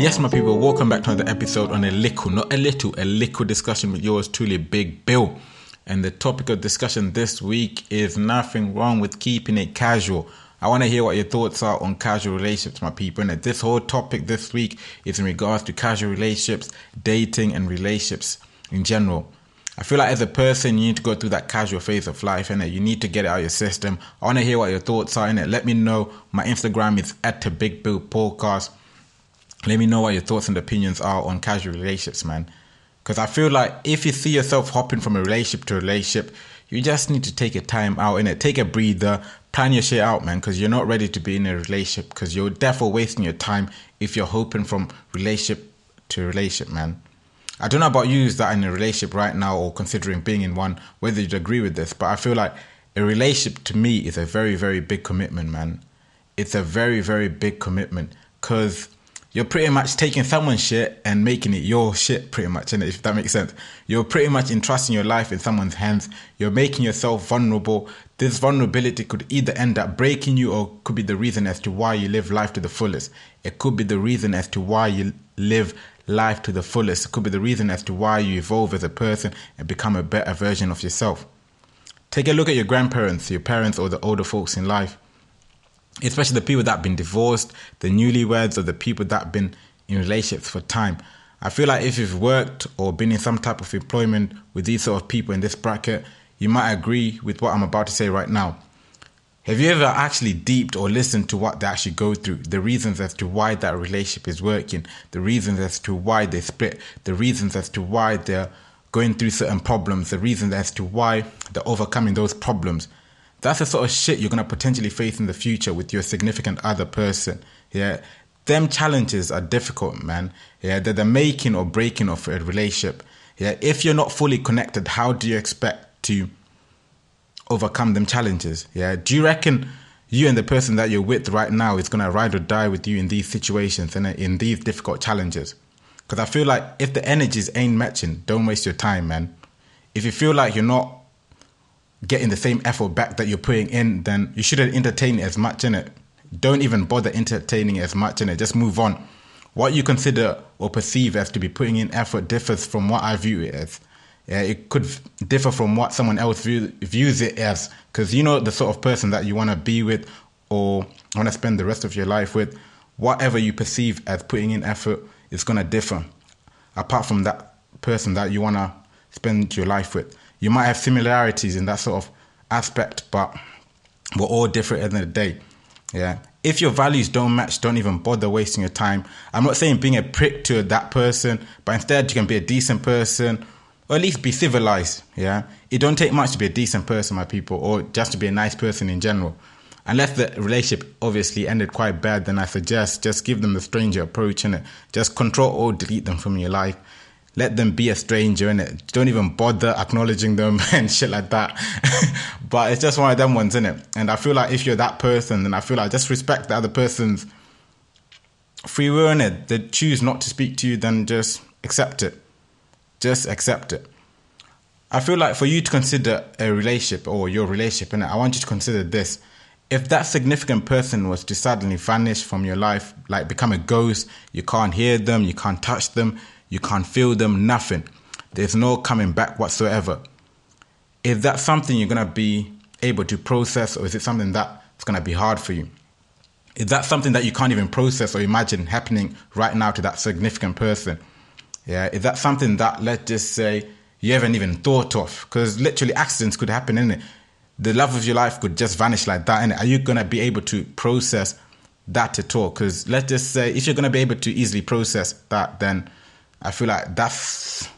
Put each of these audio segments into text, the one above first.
Yes, my people, welcome back to another episode on a little, not a little, a little discussion with yours truly, Big Bill. And the topic of discussion this week is nothing wrong with keeping it casual. I want to hear what your thoughts are on casual relationships, my people. And this whole topic this week is in regards to casual relationships, dating, and relationships in general. I feel like as a person, you need to go through that casual phase of life, and you need to get it out of your system. I want to hear what your thoughts are in it. Let me know. My Instagram is at the Big Bill Podcast. Let me know what your thoughts and opinions are on casual relationships, man. Because I feel like if you see yourself hopping from a relationship to a relationship, you just need to take a time out in it, take a breather, plan your shit out, man. Because you're not ready to be in a relationship. Because you're definitely wasting your time if you're hopping from relationship to relationship, man. I don't know about you that in a relationship right now or considering being in one, whether you'd agree with this, but I feel like a relationship to me is a very, very big commitment, man. It's a very, very big commitment because you're pretty much taking someone's shit and making it your shit, pretty much, and if that makes sense. You're pretty much entrusting your life in someone's hands. You're making yourself vulnerable. This vulnerability could either end up breaking you or could be the reason as to why you live life to the fullest. It could be the reason as to why you live life to the fullest. It could be the reason as to why you evolve as a person and become a better version of yourself. Take a look at your grandparents, your parents, or the older folks in life especially the people that have been divorced, the newlyweds, or the people that have been in relationships for time. I feel like if you've worked or been in some type of employment with these sort of people in this bracket, you might agree with what I'm about to say right now. Have you ever actually deeped or listened to what they actually go through? The reasons as to why that relationship is working, the reasons as to why they split, the reasons as to why they're going through certain problems, the reasons as to why they're overcoming those problems. That's the sort of shit you're gonna potentially face in the future with your significant other person. Yeah. Them challenges are difficult, man. Yeah, they're the making or breaking of a relationship. Yeah. If you're not fully connected, how do you expect to overcome them challenges? Yeah. Do you reckon you and the person that you're with right now is gonna ride or die with you in these situations and in these difficult challenges? Because I feel like if the energies ain't matching, don't waste your time, man. If you feel like you're not getting the same effort back that you're putting in, then you shouldn't entertain it as much in it. Don't even bother entertaining it as much in it. Just move on. What you consider or perceive as to be putting in effort differs from what I view it as. Yeah, it could differ from what someone else view, views it as, because you know the sort of person that you want to be with or want to spend the rest of your life with. Whatever you perceive as putting in effort is going to differ, apart from that person that you want to spend your life with you might have similarities in that sort of aspect, but we're all different at the end of the day. Yeah. If your values don't match, don't even bother wasting your time. I'm not saying being a prick to that person, but instead you can be a decent person or at least be civilized. Yeah. It don't take much to be a decent person, my people, or just to be a nice person in general. Unless the relationship obviously ended quite bad, then I suggest just give them the stranger approach and just control or delete them from your life let them be a stranger in it. Don't even bother acknowledging them and shit like that. but it's just one of them ones, in it. And I feel like if you're that person, then I feel like just respect the other person's free will in it. They choose not to speak to you, then just accept it. Just accept it. I feel like for you to consider a relationship or your relationship in it, I want you to consider this. If that significant person was to suddenly vanish from your life, like become a ghost, you can't hear them, you can't touch them, you can't feel them, nothing. There's no coming back whatsoever. Is that something you're going to be able to process, or is it something that's going to be hard for you? Is that something that you can't even process or imagine happening right now to that significant person? Yeah, is that something that, let's just say, you haven't even thought of? Because literally accidents could happen, in it. The love of your life could just vanish like that, and are you going to be able to process that at all? Because let's just say, if you're going to be able to easily process that, then I feel like that's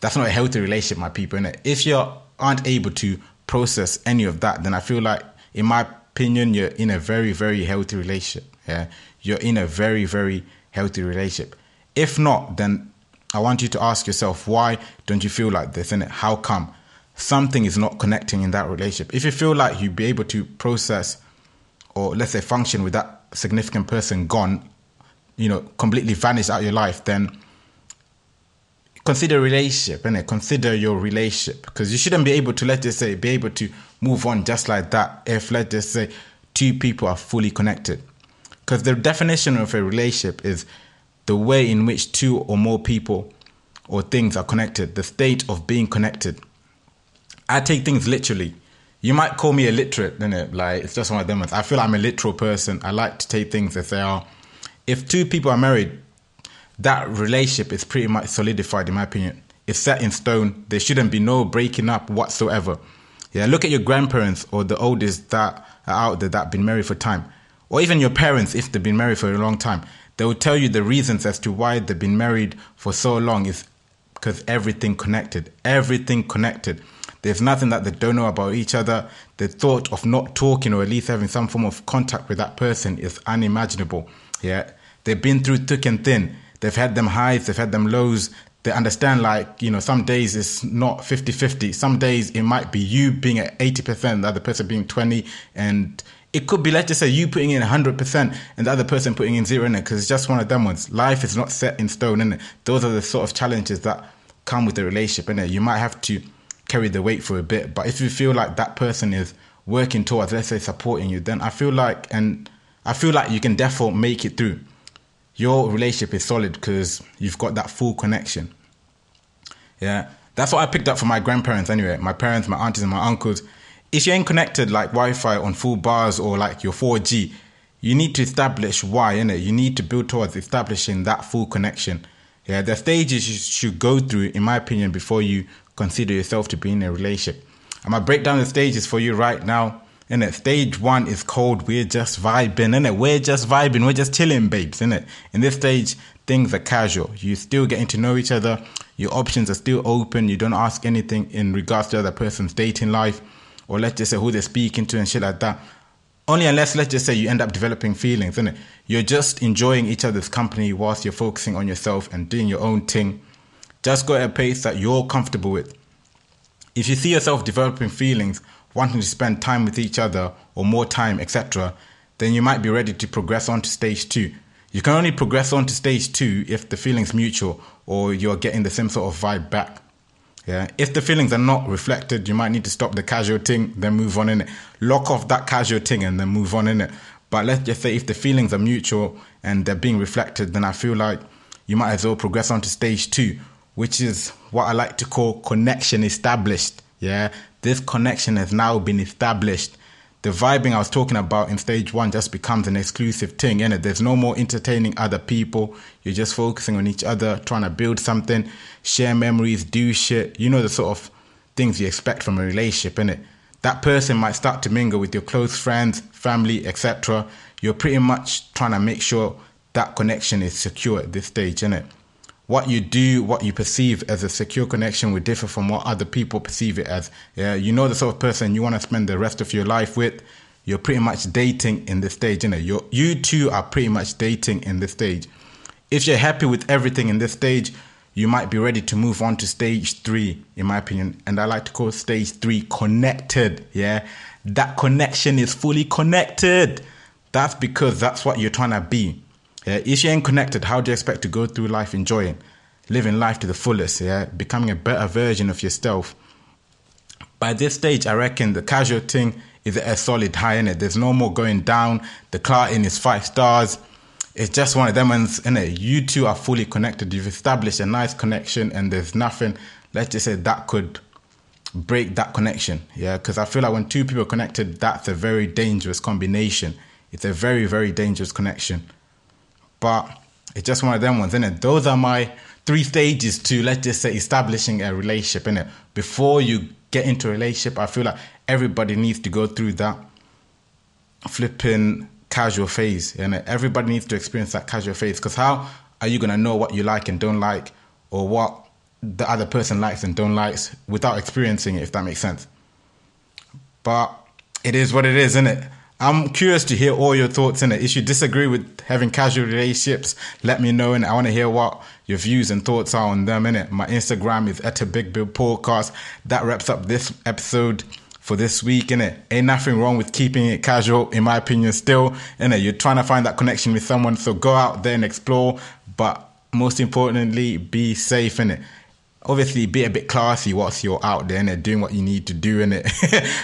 that's not a healthy relationship, my people. And if you aren't able to process any of that, then I feel like, in my opinion, you're in a very, very healthy relationship. Yeah, you're in a very, very healthy relationship. If not, then I want you to ask yourself, why don't you feel like this? And how come something is not connecting in that relationship? If you feel like you'd be able to process, or let's say function with that significant person gone, you know, completely vanished out of your life, then consider relationship and consider your relationship because you shouldn't be able to let us say be able to move on just like that if let us just say two people are fully connected because the definition of a relationship is the way in which two or more people or things are connected, the state of being connected. I take things literally. You might call me illiterate, innit? Like it's just one of them. I feel I'm a literal person. I like to take things as they are. If two people are married, that relationship is pretty much solidified in my opinion. It's set in stone. There shouldn't be no breaking up whatsoever. Yeah, look at your grandparents or the oldest that are out there that have been married for time. Or even your parents if they've been married for a long time. They will tell you the reasons as to why they've been married for so long is because everything connected. Everything connected. There's nothing that they don't know about each other. The thought of not talking or at least having some form of contact with that person is unimaginable. Yeah. They've been through thick and thin. They've had them highs, they've had them lows. They understand, like, you know, some days it's not 50 50. Some days it might be you being at 80%, the other person being 20 and it could be, let's just say, you putting in 100% and the other person putting in zero in it because it's just one of them ones. Life is not set in stone, in it. Those are the sort of challenges that come with the relationship, in it. You might have to carry the weight for a bit, but if you feel like that person is working towards, let's say, supporting you, then I feel like, and I feel like you can therefore make it through. Your relationship is solid because you've got that full connection. Yeah, that's what I picked up from my grandparents anyway. My parents, my aunties, and my uncles if you ain't connected like Wi-Fi on full bars or like your 4G, you need to establish why, innit? You need to build towards establishing that full connection. Yeah, the stages you should go through, in my opinion, before you consider yourself to be in a relationship. I'm gonna break down the stages for you right now. It? Stage one is called We're Just Vibing, and it? We're just vibing, we're just chilling, babes, in it? In this stage, things are casual. You're still getting to know each other, your options are still open, you don't ask anything in regards to other person's dating life or let's just say who they're speaking to and shit like that. Only unless, let's just say, you end up developing feelings, isn't it? You're just enjoying each other's company whilst you're focusing on yourself and doing your own thing. Just go at a pace that you're comfortable with. If you see yourself developing feelings, wanting to spend time with each other or more time, etc., then you might be ready to progress on to stage two. You can only progress on to stage two if the feeling's mutual or you're getting the same sort of vibe back. Yeah. If the feelings are not reflected, you might need to stop the casual thing, then move on in it. Lock off that casual thing and then move on in it. But let's just say if the feelings are mutual and they're being reflected, then I feel like you might as well progress on to stage two, which is what I like to call connection established. Yeah. This connection has now been established the vibing I was talking about in stage one just becomes an exclusive thing, and There's no more entertaining other people. You're just focusing on each other, trying to build something, share memories, do shit. You know the sort of things you expect from a relationship, innit? That person might start to mingle with your close friends, family, etc. You're pretty much trying to make sure that connection is secure at this stage, innit? What you do, what you perceive as a secure connection will differ from what other people perceive it as. Yeah, you know the sort of person you want to spend the rest of your life with. You're pretty much dating in this stage, you know. you you two are pretty much dating in this stage. If you're happy with everything in this stage, you might be ready to move on to stage three, in my opinion. And I like to call stage three connected. Yeah, that connection is fully connected. That's because that's what you're trying to be. Yeah, if you ain't connected, how do you expect to go through life enjoying, living life to the fullest? Yeah, becoming a better version of yourself. By this stage, I reckon the casual thing is a solid high in it. There's no more going down. The clarting is five stars. It's just one of them ones in it. You two are fully connected. You've established a nice connection, and there's nothing. Let's just say that could break that connection. Yeah, because I feel like when two people are connected, that's a very dangerous combination. It's a very very dangerous connection but it's just one of them ones, isn't it? Those are my three stages to let's just say establishing a relationship, in it. Before you get into a relationship, I feel like everybody needs to go through that flipping casual phase, and everybody needs to experience that casual phase. Because how are you gonna know what you like and don't like, or what the other person likes and don't likes without experiencing it? If that makes sense. But it is what it is, isn't it? I'm curious to hear all your thoughts in it. If you disagree with having casual relationships, let me know. And I want to hear what your views and thoughts are on them in it. My Instagram is at a big bill podcast. That wraps up this episode for this week, in it. Ain't nothing wrong with keeping it casual, in my opinion, still. In it, you're trying to find that connection with someone, so go out there and explore. But most importantly, be safe in it. Obviously be a bit classy whilst you're out there and doing what you need to do in it.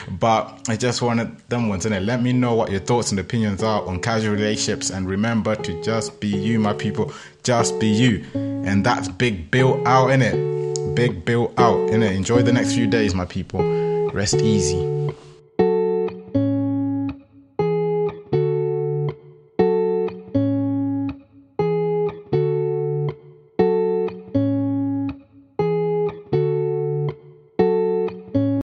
but I just wanted them ones in it. Let me know what your thoughts and opinions are on casual relationships and remember to just be you, my people. Just be you. And that's Big Bill out in it. Big Bill out in it. Enjoy the next few days, my people. Rest easy.